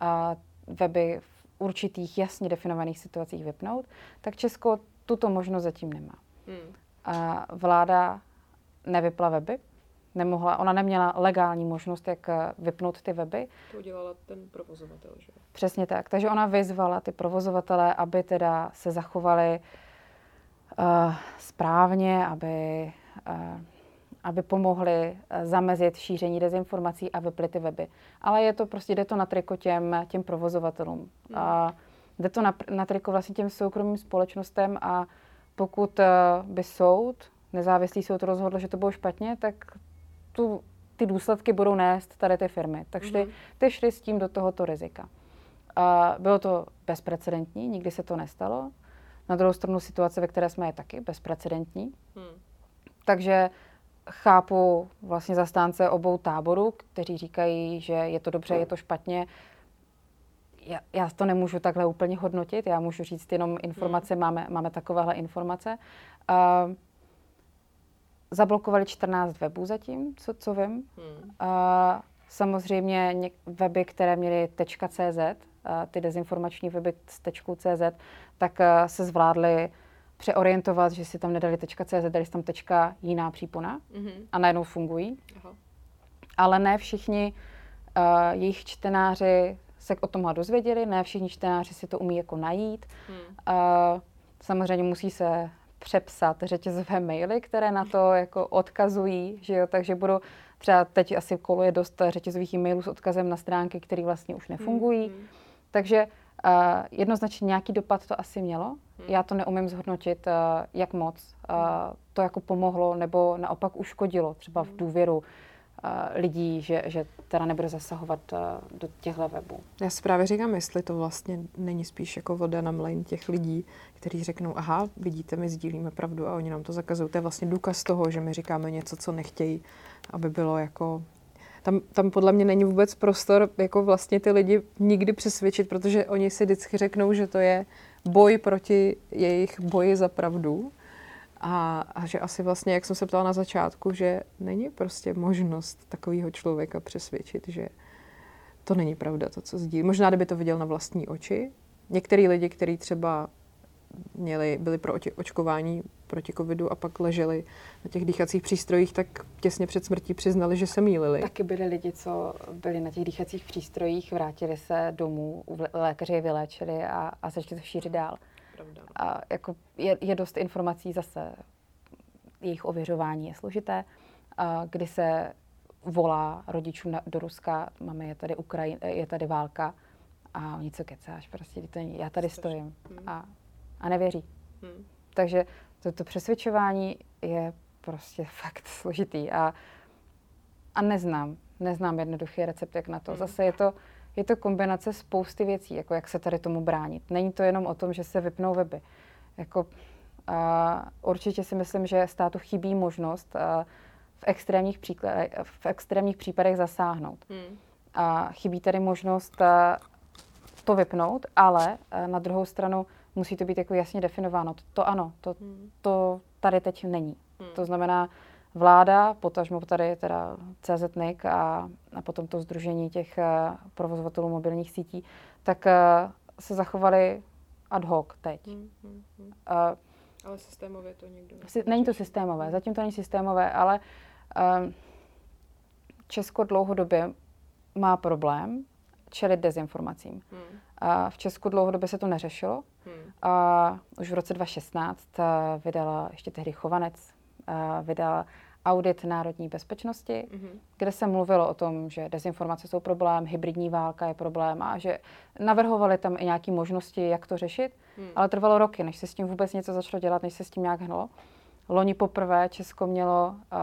a weby v určitých jasně definovaných situacích vypnout, tak Česko tuto možnost zatím nemá. Hmm. A vláda nevypla weby, nemohla, ona neměla legální možnost, jak eh, vypnout ty weby. To udělala ten provozovatel, že? Přesně tak. Takže ona vyzvala ty provozovatele, aby teda se zachovali uh, správně, aby, uh, aby pomohli uh, zamezit šíření dezinformací a vyply ty weby. Ale je to prostě, jde to na triko těm, těm provozovatelům. Hmm. A jde to na, na triko vlastně těm soukromým společnostem a pokud by soud, nezávislý soud rozhodl, že to bylo špatně, tak tu, ty důsledky budou nést tady ty firmy. Takže ty, hmm. ty šly s tím do tohoto rizika. A bylo to bezprecedentní, nikdy se to nestalo. Na druhou stranu situace, ve které jsme, je taky bezprecedentní. Hmm. Takže chápu vlastně zastánce obou táborů, kteří říkají, že je to dobře, je to špatně. Já, já to nemůžu takhle úplně hodnotit, já můžu říct jenom informace, hmm. máme, máme takovéhle informace. Uh, zablokovali 14 webů zatím, co, co vím. Hmm. Uh, samozřejmě něk- weby, které měly .cz, ty dezinformační weby s .cz, tak se zvládly přeorientovat, že si tam nedali .cz, dali si tam tečka jiná přípona mm-hmm. a najednou fungují. Aha. ale ne všichni uh, jejich čtenáři se o tomhle dozvěděli, ne všichni čtenáři si to umí jako najít. Hmm. Uh, samozřejmě musí se přepsat řetězové maily, které na to jako odkazují, že jo, takže budu třeba teď asi koluje dost řetězových e-mailů s odkazem na stránky, které vlastně už nefungují. Hmm. Takže uh, jednoznačně nějaký dopad to asi mělo. Hmm. Já to neumím zhodnotit, uh, jak moc uh, to jako pomohlo nebo naopak uškodilo třeba v hmm. důvěru lidí, že, že teda nebude zasahovat do těchto webů. Já si právě říkám, jestli to vlastně není spíš jako voda na mlejn těch lidí, kteří řeknou, aha, vidíte, my sdílíme pravdu a oni nám to zakazují. To je vlastně důkaz toho, že my říkáme něco, co nechtějí, aby bylo jako tam, tam podle mě není vůbec prostor jako vlastně ty lidi nikdy přesvědčit, protože oni si vždycky řeknou, že to je boj proti jejich boji za pravdu a, a že asi vlastně, jak jsem se ptala na začátku, že není prostě možnost takového člověka přesvědčit, že to není pravda, to, co sdílí. Možná, kdyby to viděl na vlastní oči. Některý lidi, kteří třeba měli, byli pro očkování proti covidu a pak leželi na těch dýchacích přístrojích, tak těsně před smrtí přiznali, že se mýlili. Taky byli lidi, co byli na těch dýchacích přístrojích, vrátili se domů, lékaři je vyléčili a, a začali to šířit dál pravda. A jako je, je dost informací zase, jejich ověřování je složité, a kdy se volá rodičů na, do Ruska, máme je tady Ukrajin, je tady válka a oni co kecáš, prostě to, já tady stojím hmm. a, a nevěří. Hmm. Takže to, to přesvědčování je prostě fakt složitý a, a neznám, neznám jednoduchý recept, jak na to. Hmm. Zase je to, je to kombinace spousty věcí, jako jak se tady tomu bránit. Není to jenom o tom, že se vypnou weby. Jako, a určitě si myslím, že státu chybí možnost a, v, extrémních příkladech, v extrémních případech zasáhnout. Hmm. A chybí tady možnost a, to vypnout, ale na druhou stranu musí to být jako jasně definováno. To, to ano, to, hmm. to tady teď není. Hmm. To znamená, vláda, potažmo tady teda CZNIC a, a potom to združení těch uh, provozovatelů mobilních sítí, tak uh, se zachovali ad hoc teď. Hmm, hmm, hmm. Uh, ale systémově to někdo si, Není to systémové, zatím to není systémové, ale uh, Česko dlouhodobě má problém čelit dezinformacím. Hmm. Uh, v Česku dlouhodobě se to neřešilo. Hmm. Uh, už v roce 2016 uh, vydala ještě tehdy Chovanec vydal audit národní bezpečnosti, mm-hmm. kde se mluvilo o tom, že dezinformace jsou problém, hybridní válka je problém a že navrhovali tam i nějaké možnosti, jak to řešit, mm. ale trvalo roky, než se s tím vůbec něco začalo dělat, než se s tím nějak hnulo. Loni poprvé Česko mělo, uh,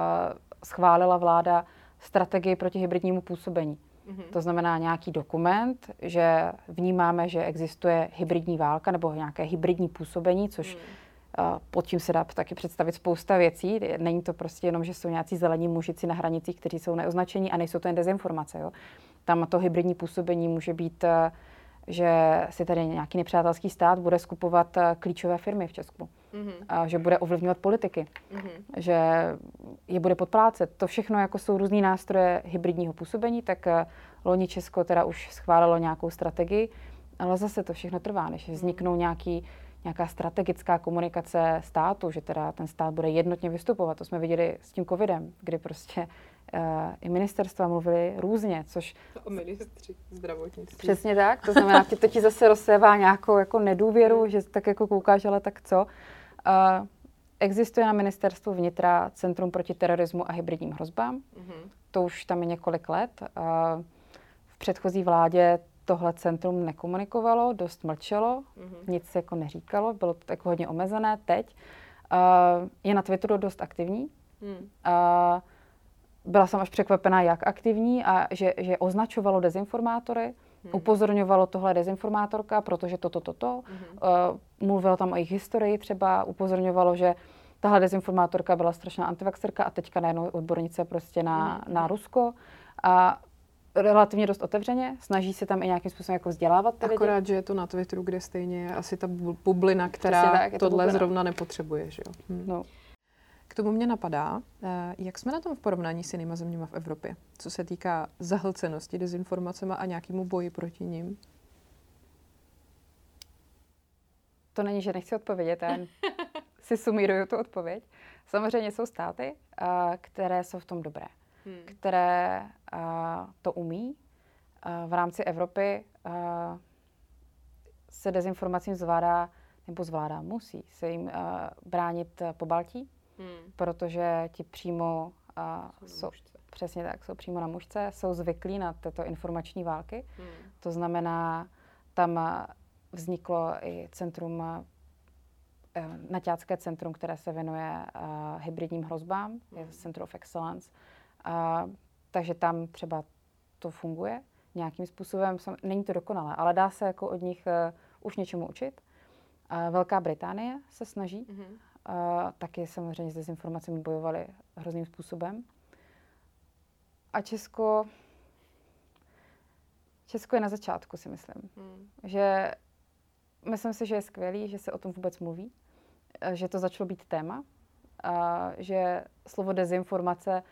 schválila vláda strategii proti hybridnímu působení. Mm-hmm. To znamená nějaký dokument, že vnímáme, že existuje hybridní válka nebo nějaké hybridní působení, což mm pod tím se dá taky představit spousta věcí. Není to prostě jenom, že jsou nějací zelení mužici na hranicích, kteří jsou neoznačení a nejsou to jen dezinformace. Jo. Tam to hybridní působení může být, eh, že si tady nějaký nepřátelský stát bude skupovat eh, klíčové firmy v Česku. Mm-hmm. A že bude ovlivňovat politiky, mm-hmm. že je bude podplácet. To všechno jako jsou různý nástroje hybridního působení, tak eh, loni Česko teda už schválilo nějakou strategii, ale zase to všechno trvá, než vzniknou nějaký nějaká strategická komunikace státu, že teda ten stát bude jednotně vystupovat. To jsme viděli s tím covidem, kdy prostě i ministerstva mluvili různě, což... O ministři zdravotnictví. Přesně tak, to znamená, že to ti zase rozsévá nějakou jako nedůvěru, že tak jako koukáš, ale tak co. Uh, existuje na ministerstvu vnitra Centrum proti terorismu a hybridním hrozbám. Mm-hmm. To už tam je několik let. Uh, v předchozí vládě tohle centrum nekomunikovalo, dost mlčelo, mm-hmm. nic jako neříkalo, bylo to jako hodně omezené. Teď uh, je na Twitteru dost aktivní. Mm. Uh, byla jsem až překvapená, jak aktivní a že, že označovalo dezinformátory, mm. upozorňovalo tohle dezinformátorka, protože toto, toto, to. Mm-hmm. Uh, mluvilo tam o jejich historii třeba, upozorňovalo, že tahle dezinformátorka byla strašná antivaxerka a teďka najednou odbornice prostě na, mm. na Rusko. A relativně dost otevřeně, snaží se tam i nějakým způsobem jako vzdělávat ty Akorát, lidi. že je to na Twitteru, kde stejně je asi ta bublina, která tak, to tohle bublina. zrovna nepotřebuje. Že jo? Hm. No. Tomu mě napadá, eh, jak jsme na tom v porovnání s jinýma zeměma v Evropě, co se týká zahlcenosti dezinformacemi a nějakému boji proti ním? To není, že nechci odpovědět, já si sumíruju tu odpověď. Samozřejmě jsou státy, eh, které jsou v tom dobré. hmm. které uh, to umí. V rámci Evropy se dezinformacím zvládá, nebo zvládá, musí se jim bránit po Baltí, hmm. protože ti přímo uh, jsou, přesně tak, jsou přímo na mužce, jsou zvyklí na tyto informační války. Hmm. To znamená, tam vzniklo i centrum Eh, naťácké centrum, které se věnuje uh, hybridním hrozbám, je mhm. Center of Excellence. Uh, takže tam třeba to funguje nějakým způsobem. Není to dokonalé, ale dá se jako od nich uh, už něčemu učit. Uh, Velká Británie se snaží. Mm-hmm. Uh, taky samozřejmě s dezinformacemi bojovali hrozným způsobem. A Česko... Česko je na začátku, si myslím. Mm. Že myslím si, že je skvělý, že se o tom vůbec mluví. Eh, že to začalo být téma, a že slovo dezinformace,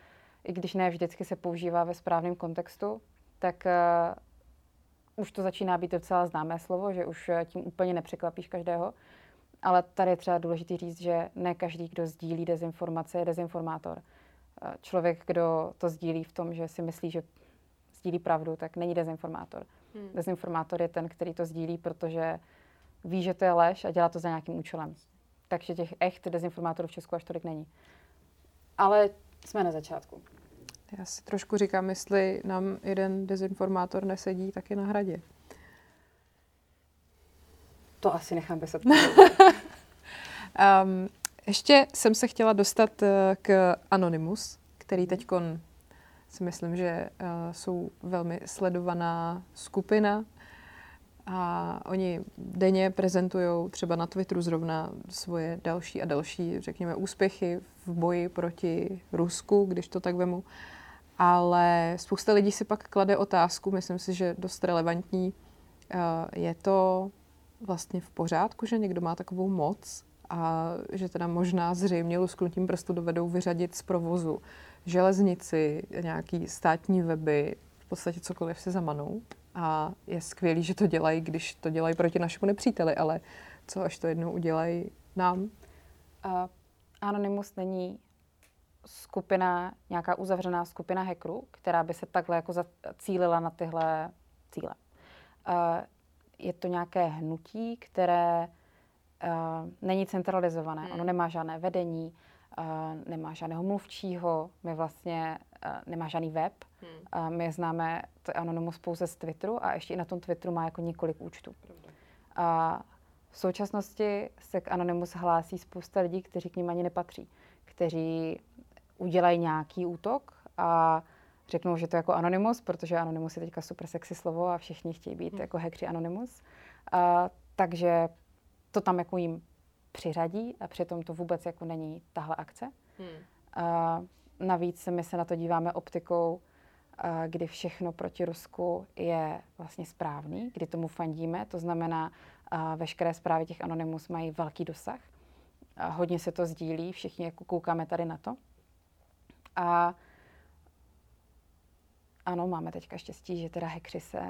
i když ne vždycky se používá ve správném kontextu, tak uh, už to začíná být docela známé slovo, že už eh, tím úplně nepřekvapíš každého. Ale tady je třeba důležité říct, že ne každý, kdo sdílí dezinformace, je dezinformátor. Člověk, kdo to sdílí v tom, že si myslí, že sdílí pravdu, tak není dezinformátor. Hmm. Dezinformátor je ten, který to sdílí, protože ví, že to je lež a dělá to za nějakým účelem takže těch echt dezinformátorů v Česku až tolik není. Ale jsme na začátku. Já si trošku říkám, jestli nám jeden dezinformátor nesedí taky na hradě. To asi nechám bez um, Ještě jsem se chtěla dostat eh, k Anonymous, který mhm. teď si myslím, že uh, jsou velmi sledovaná skupina a oni denně prezentují třeba na Twitteru zrovna svoje další a další, řekněme, úspěchy v boji proti Rusku, když to tak vemu. Ale spousta lidí si pak klade otázku, myslím si, že dost relevantní, eh, je to vlastně v pořádku, že někdo má takovou moc a že teda možná zřejmě lusknutím prstu dovedou vyřadit z provozu železnici, nějaký státní weby, v podstatě cokoliv si zamanou a je skvělý, že to dělají, když to dělají proti našemu nepříteli, ale co až to jednou udělají nám? Uh, Anonymous není skupina, nějaká uzavřená skupina hackerů, která by se takhle jako zacílila na tyhle cíle. Uh, je to nějaké hnutí, které uh, není centralizované. Hmm. Ono nemá žádné vedení, uh, nemá žádného mluvčího, my vlastně uh, nemá žádný web. Hmm. Uh, my známe to Anonymous pouze z Twitteru a ještě i na tom Twitteru má jako několik účtů. A v současnosti se k Anonymous hlásí spousta lidí, kteří k ním ani nepatří, kteří udělají nějaký útok a řeknou, že to je jako Anonymous, protože Anonymous je teďka super sexy slovo a všichni chtějí být hmm. jako hackři Anonymous. A, takže to tam jako jim přiřadí a přitom to vůbec jako není tahle akce. Hmm. A, navíc my se na to díváme optikou kdy všechno proti Rusku je vlastně správný, kdy tomu fandíme, to znamená, veškeré zprávy těch anonymus mají velký dosah. Hodně se to sdílí, všichni jako koukáme tady na to. A ano, máme teďka štěstí, že teda hekři se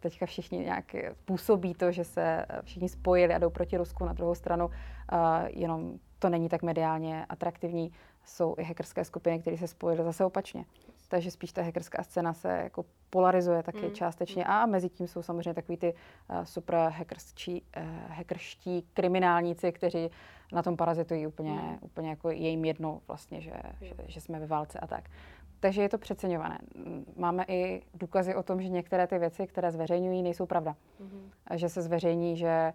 teďka všichni nějak působí to, že se všichni spojili a jdou proti Rusku na druhou stranu, jenom to není tak mediálně atraktivní. Jsou i hackerské skupiny, které se spojily zase opačně takže spíš ta hackerská scéna se jako polarizuje taky mm. částečně a mezi tím jsou samozřejmě takový ty uh, super hackerští, uh, hackerští kriminálníci, kteří na tom parazitují úplně, mm. úplně jako je jim jedno vlastně, že, mm. že, že jsme ve válce a tak. Takže je to přeceňované. Máme i důkazy o tom, že některé ty věci, které zveřejňují, nejsou pravda. Mm. Že se zveřejní, že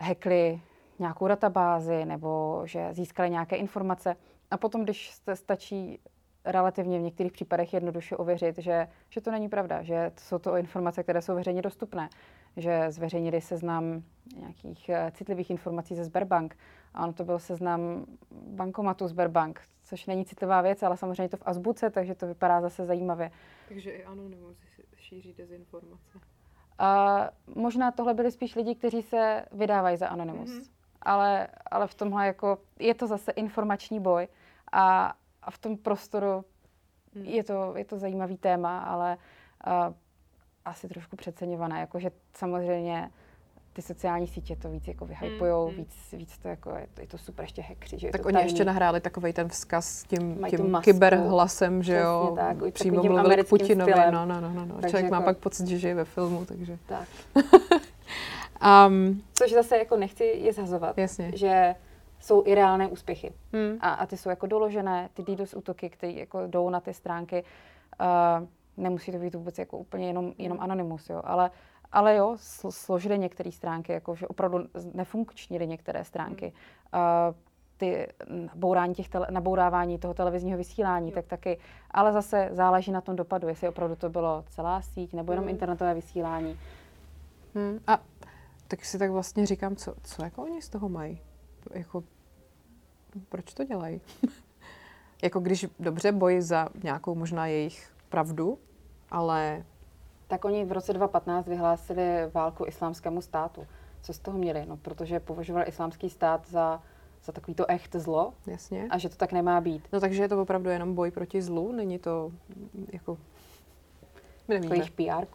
hackli nějakou databázi nebo že získali nějaké informace. A potom, když stačí relativně v některých případech jednoduše ověřit, že, že to není pravda, že jsou to informace, které jsou veřejně dostupné, že zveřejnili seznam nějakých eh, citlivých informací ze Sberbank a on to byl seznam bankomatu Sberbank, což není citlivá věc, ale samozřejmě to v azbuce, takže to vypadá zase zajímavě. Takže i anonymous šíří dezinformace. A možná tohle byli spíš lidi, kteří se vydávají za anonymus. Mm-hmm. Ale, ale v tomhle jako, je to zase informační boj a, a v tom prostoru hmm. je, to, je to zajímavý téma, ale uh, asi trošku přeceňované. Jakože samozřejmě ty sociální sítě to víc jako vyhypujou, mm, víc, víc to jako, je to, je to super ještě hackři, že Tak to oni tajný. ještě nahráli takový ten vzkaz s tím, tím kyberhlasem, že jo, tak, přímo mluvili k Putinovi, no, no, no, no, no. Člověk jako... má pak pocit, že žije ve filmu, takže. Tak. um, Což zase jako nechci je zhazovat, jasně. že jsou i reálné úspěchy. Hmm. A, a ty jsou jako doložené, ty DDoS útoky, které jako jdou na ty stránky, uh, nemusí to být vůbec jako úplně jenom, jenom anonymus, jo, ale ale jo, složili některé stránky, jako že opravdu nefunkčnily některé stránky. Uh, ty bourání těch tele, nabourávání toho televizního vysílání, jo. tak taky. Ale zase záleží na tom dopadu, jestli opravdu to bylo celá síť nebo jenom hmm. internetové vysílání. Hmm. A tak si tak vlastně říkám, co, co jako oni z toho mají? Jako, proč to dělají? jako když dobře bojí za nějakou možná jejich pravdu, ale tak oni v roce 2015 vyhlásili válku islámskému státu. Co z toho měli? No, protože považovali islámský stát za, za takový to echt zlo. Jasně. A že to tak nemá být. No takže je to opravdu jenom boj proti zlu? Není to jako... My nevíme. Jako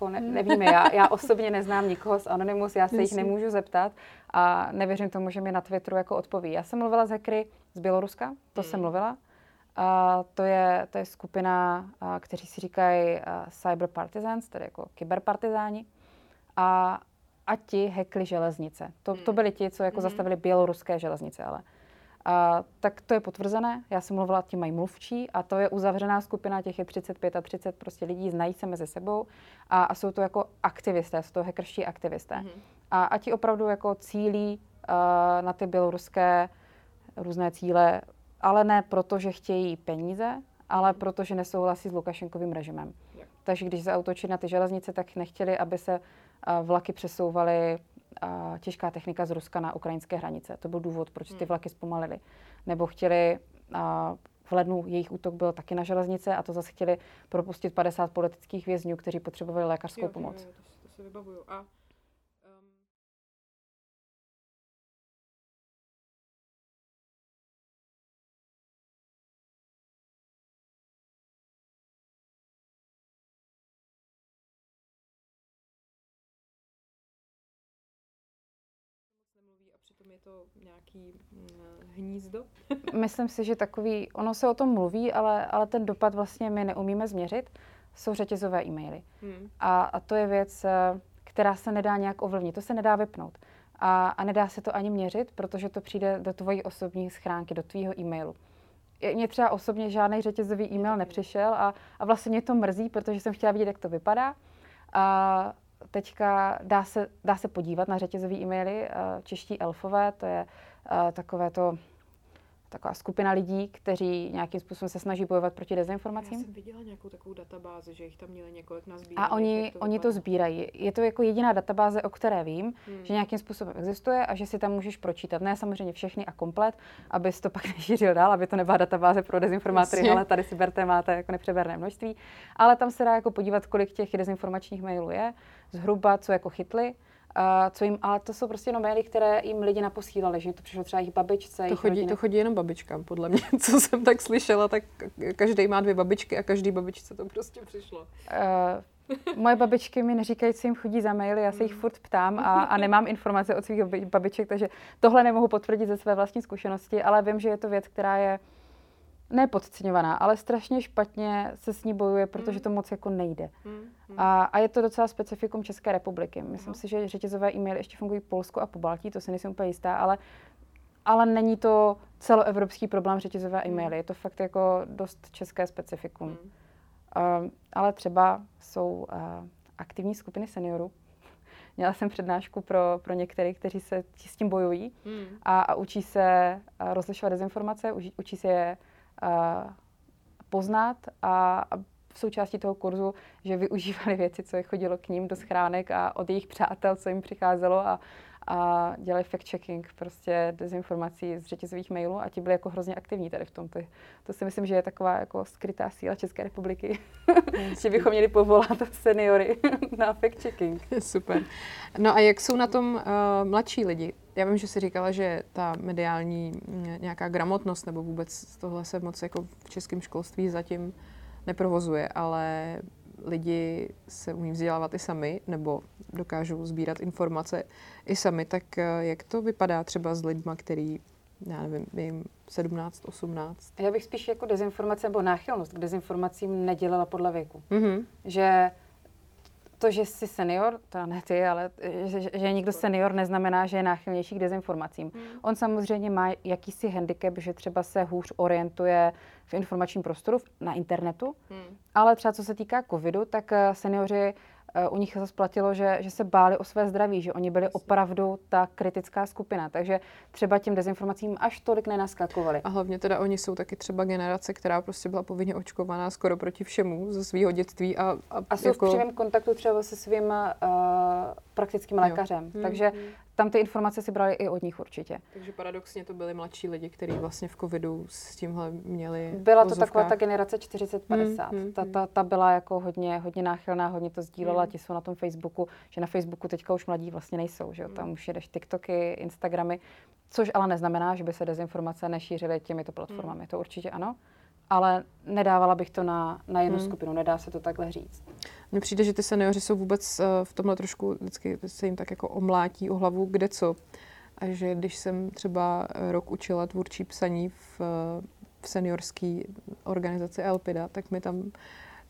PR, ne, nevíme. Já, já osobně neznám nikoho z Anonymous, já se Jasně. jich nemůžu zeptat a nevěřím tomu, že mi na Twitteru jako odpoví. Já jsem mluvila s hackery z Běloruska, to hmm. jsem mluvila. A to je, to je skupina, a, kteří si říkají cyber partisans, tedy jako kyberpartizáni. A, a ti hekli železnice. To, to hmm. byli ti, co jako mm. zastavili běloruské železnice, ale. A, tak to je potvrzené. Já jsem mluvila, ti mají mluvčí a to je uzavřená skupina, těch je 35 a 30 prostě lidí, znají se mezi sebou a, a jsou to jako aktivisté, jsou to hackerští aktivisté. Mm. A, a ti opravdu jako cílí uh, na ty běloruské různé cíle ale ne proto, že chtějí peníze, ale proto, že nesouhlasí s Lukašenkovým režimem. Takže když zautočili na ty železnice, tak nechtěli, aby se vlaky přesouvaly těžká technika z Ruska na ukrajinské hranice. To byl důvod, proč ty hmm. vlaky zpomalily. Nebo chtěli, v lednu jejich útok byl taky na železnice a to zase chtěli propustit 50 politických vězňů, kteří potřebovali lékařskou jo, pomoc. Jo, jo, to, to si vybavuju. A je to nějaký mm, hnízdo? Myslím si, že takový, ono se o tom mluví, ale, ale ten dopad vlastně my neumíme změřit, jsou řetězové e-maily. Hmm. A, a to je věc, eh, která se nedá nějak ovlivnit, to se nedá vypnout. A, a nedá se to ani měřit, protože to přijde do tvojí osobní schránky, do tvýho e-mailu. Mně třeba osobně žádný řetězový e-mail nepřišel a, a vlastně mě to mrzí, protože jsem chtěla vidět, jak to vypadá. A teďka dá se, dá se podívat na řetězové e-maily. Eh, čeští elfové, to je eh, takové to taková skupina lidí, kteří nějakým způsobem se snaží bojovat proti dezinformacím. Já jsem viděla nějakou takovou databázi, že jich tam měli několik na A oni to, oni to sbírají. Je to jako jediná databáze, o které vím, hmm. že nějakým způsobem existuje a že si tam můžeš pročítat. Ne samozřejmě všechny a komplet, abys to pak nešířil dál, aby to nebyla databáze pro dezinformátory, Jasně. ale tady si berte, máte jako nepřeberné množství. Ale tam se dá jako podívat, kolik těch dezinformačních mailů je, zhruba co jako chytli a co jim, ale to jsou prostě jenom maily, které jim lidi naposílali, že to přišlo třeba jejich babičce. To chodí, rodiny. to chodí jenom babičkám, podle mě, co jsem tak slyšela, tak každý má dvě babičky a každý babičce to prostě přišlo. Uh, moje babičky mi neříkají, co jim chodí za maily, já se jich hmm. furt ptám a, a nemám informace od svých babiček, takže tohle nemohu potvrdit ze své vlastní zkušenosti, ale vím, že je to věc, která je nepodceňovaná, ale strašně špatně se s ní bojuje, protože mm. to moc jako nejde. Mm. Mm. A, a je to docela specifikum České republiky. Myslím no. si, že řetězové e-maily ještě fungují v Polsku a po Baltí, to si nejsem úplně jistá, ale, ale není to celoevropský problém řetězové e-maily. Je to fakt jako dost české specifikum. Mm. Uh, ale třeba jsou uh, aktivní skupiny seniorů. Měla jsem přednášku pro, pro některé, kteří se s tím bojují mm. a, a učí se uh, rozlišovat dezinformace, učí, učí se je poznat a, a v součástí toho kurzu, že využívali věci, co je chodilo k ním do schránek a od jejich přátel, co jim přicházelo a, a dělali fact-checking prostě dezinformací z řetězových mailů a ti byli jako hrozně aktivní tady v tom. To, to si myslím, že je taková jako skrytá síla České republiky, že bychom měli povolat seniory na fact-checking. Super. No a jak jsou na tom uh, mladší lidi? Já vím, že jsi říkala, že ta mediální mm, nějaká gramotnost nebo vůbec tohle se moc jako v českém školství zatím neprovozuje, ale lidi se umí vzdělávat i sami, nebo dokážou sbírat informace i sami, tak eh, jak to vypadá třeba s lidma, který já nevím, jim 17, 18. Já bych spíš jako dezinformace nebo náchylnost k dezinformacím nedělala podle věku. Mm-hmm. Že to, že jsi senior, to ne ty, ale že, že je někdo senior, neznamená, že je náchylnější k dezinformacím. Hmm. On samozřejmě má jakýsi handicap, že třeba se hůř orientuje v informačním prostoru na internetu, hmm. ale třeba co se týká covidu, tak eh, seniori u nich zase platilo, že, že se báli o své zdraví, že oni byli opravdu ta kritická skupina. Takže třeba tím dezinformacím až tolik nenaskakovali. A hlavně teda oni jsou taky třeba generace, která prostě byla povinně očkovaná skoro proti všemu ze svého dětství. A, a, a jsou jako... v přímém kontaktu třeba se svým uh, praktickým lékařem. Jo. Takže hmm tam ty informace si brali i od nich určitě. Takže paradoxně to byli mladší lidi, kteří vlastně v covidu s tímhle měli Byla to taková ta generace 40-50. Hmm, hmm, ta, ta, ta byla jako hodně, hodně náchylná, hodně to sdílela, hmm. ti jsou na tom Facebooku, že na Facebooku teďka už mladí vlastně nejsou, že jo? tam hmm. už jedeš TikToky, Instagramy, což ale neznamená, že by se dezinformace nešířily těmito platformami, hmm. to určitě ano ale nedávala bych to na, na jednu hmm. skupinu, nedá se to takhle říct. Mně přijde, že ty seniori jsou vůbec uh, v tomhle trošku, vždycky se jim tak jako omlátí o hlavu, kde co. A že když jsem třeba rok učila tvůrčí psaní v, v seniorské organizaci Elpida, tak mi tam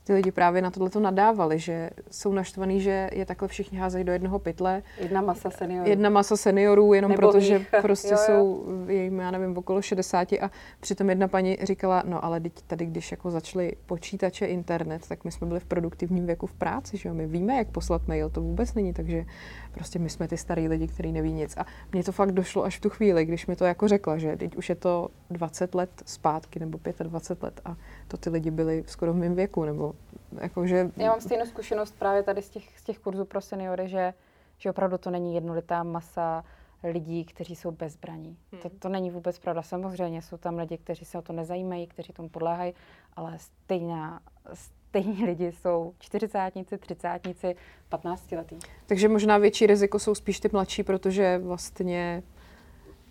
ty lidi právě na tohle to nadávali, že jsou naštvaný, že je takhle všichni házejí do jednoho pytle. Jedna masa seniorů. Jedna masa seniorů, jenom Nebo proto, že prostě jo, jo. jsou, jim, já nevím, okolo 60 a přitom jedna paní říkala, no ale teď tady, když jako začaly počítače, internet, tak my jsme byli v produktivním věku v práci, že jo, my víme, jak poslat mail, to vůbec není, takže prostě my jsme ty starý lidi, kteří neví nic. A mně to fakt došlo až v tu chvíli, když mi to jako řekla, že teď už je to 20 let zpátky nebo 25 let a to ty lidi byli skoro v mém věku, nebo jako, že... Já mám stejnou zkušenost právě tady z těch, z těch kurzů pro seniory, že, že opravdu to není jednolitá masa lidí, kteří jsou bez zbraní. Hmm. To, to není vůbec pravda. Samozřejmě jsou tam lidi, kteří se o to nezajímají, kteří tomu podléhají, ale stejná, stejní lidi jsou čtyřicátníci, třicátníci, patnáctiletí. Takže možná větší riziko jsou spíš ty mladší, protože vlastně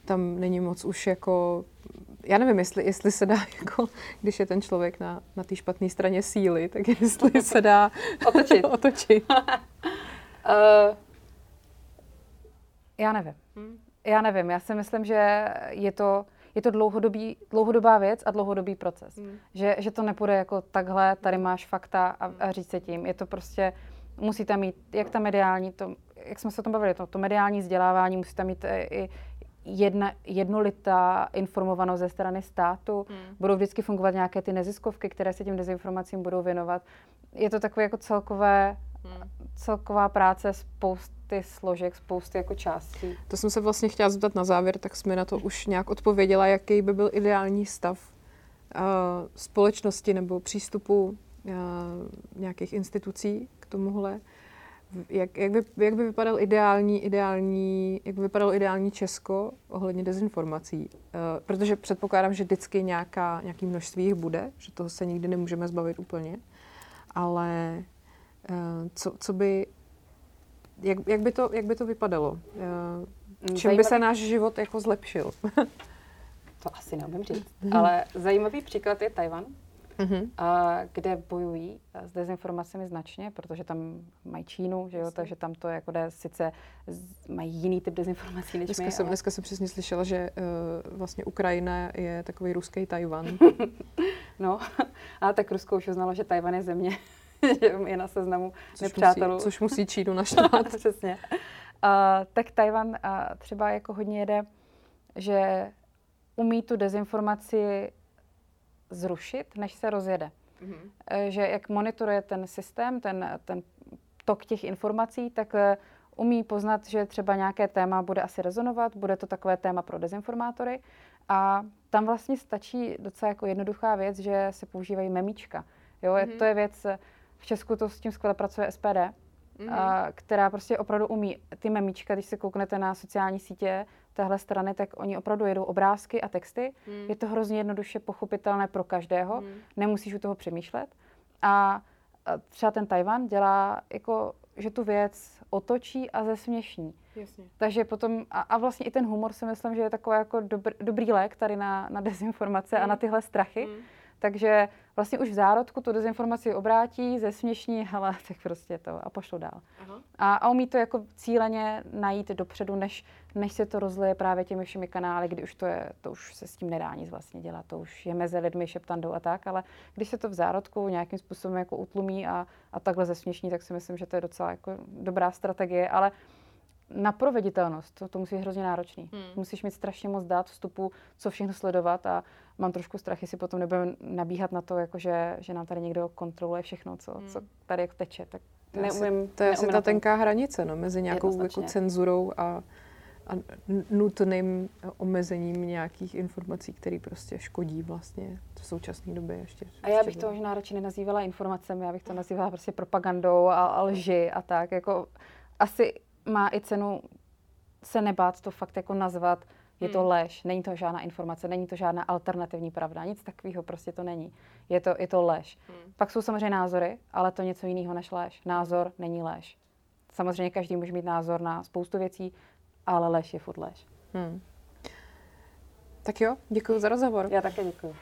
tam není moc už jako já nevím, jestli, jestli se dá, jako, když je ten člověk na, na té špatné straně síly, tak jestli se dá otočit. otočit. uh, já nevím. Hmm. Já nevím. Já si myslím, že je to, je to dlouhodobý, dlouhodobá věc a dlouhodobý proces. Hmm. Že, že to nepůjde jako takhle, tady máš fakta a, a říct se tím. Je to prostě, musíte mít, jak ta mediální, to, jak jsme se o tom bavili, to, to mediální vzdělávání, musíte mít i, jedna, jednolitá informovanost ze strany státu, hmm. budou vždycky fungovat nějaké ty neziskovky, které se tím dezinformacím budou věnovat. Je to takové jako celkové, hmm. celková práce spousty složek, spousty jako částí. To jsem se vlastně chtěla zeptat na závěr, tak jsme na to už nějak odpověděla, jaký by byl ideální stav uh, společnosti nebo přístupu uh, nějakých institucí k tomuhle jak, jak, by, jak by vypadal ideální, ideální, jak by vypadalo ideální Česko ohledně dezinformací? Uh, protože předpokládám, že vždycky nějaká, nějaký množství jich bude, že toho se nikdy nemůžeme zbavit úplně. Ale uh, co, co by, jak, jak, by to, jak by to vypadalo? Uh, čím zajímavý... by se náš život jako zlepšil? to asi neumím říct. Ale zajímavý příklad je Tajvan mm-hmm. a kde bojují s dezinformacemi značně, protože tam mají Čínu, že jo, takže tam to jako jde, sice mají jiný typ dezinformací než dneska my. Jsem, ale... Dneska jsem přesně slyšela, že uh, vlastně Ukrajina je takový ruský Tajvan. no, a tak Rusko už uznalo, že Tajvan je země, že je na seznamu což nepřátelů. Musí, což musí Čínu naštvat. přesně. Uh, tak Tajvan uh, třeba jako hodně jede, že umí tu dezinformaci zrušit, než se rozjede. Mm-hmm. Že jak monitoruje ten systém, ten, ten tok těch informací, tak eh, umí poznat, že třeba nějaké téma bude asi rezonovat, bude to takové téma pro dezinformátory a tam vlastně stačí docela jako jednoduchá věc, že se používají memíčka. Jo, mm-hmm. to je věc, v Česku to s tím skvěle pracuje SPD, mm-hmm. a, která prostě opravdu umí ty memíčka, když se kouknete na sociální sítě, téhle strany, tak oni opravdu jedou obrázky a texty. Hmm. Je to hrozně jednoduše pochopitelné pro každého, hmm. nemusíš u toho přemýšlet. A třeba ten Tajvan dělá jako, že tu věc otočí a zesměšní. Jasně. Takže potom, a, a vlastně i ten humor si myslím, že je takový jako dobr, dobrý lék tady na, na dezinformace hmm. a na tyhle strachy. Hmm. Takže vlastně už v zárodku tu dezinformaci obrátí, zesměšní, ale tak prostě to a pošlo dál. Aha. A, a umí to jako cíleně najít dopředu, než, než se to rozleje právě těmi všemi kanály, kdy už to je, to už se s tím nedá nic vlastně dělat, to už je mezi lidmi, šeptandou a tak, ale když se to v zárodku nějakým způsobem jako utlumí a, a takhle zesměšní, tak si myslím, že to je docela jako dobrá strategie, ale na proveditelnost, to, to musí být hrozně náročný. Hmm. Musíš mít strašně moc dát vstupu, co všechno sledovat a mám trošku strach, jestli potom nebudeme nabíhat na to, jako že, že nám tady někdo kontroluje všechno, co, hmm. co tady jako teče. Tak to neumím, to je asi ta tenká hranice no, mezi nějakou jako cenzurou a, a nutným omezením nějakých informací, které prostě škodí vlastně v současné době ještě. A já bych to možná radši nenazývala informacemi, já bych to nazývala prostě propagandou a, a lži a tak. Jako asi má i cenu se nebát to fakt jako nazvat, je to hmm. lež, není to žádná informace, není to žádná alternativní pravda, nic takového prostě to není. Je to, je to lež. Hmm. Pak jsou samozřejmě názory, ale to něco jiného než lež. Názor není lež. Samozřejmě každý může mít názor na spoustu věcí, ale lež je furt lež. Hmm. Tak jo, děkuji za rozhovor. Já také děkuji.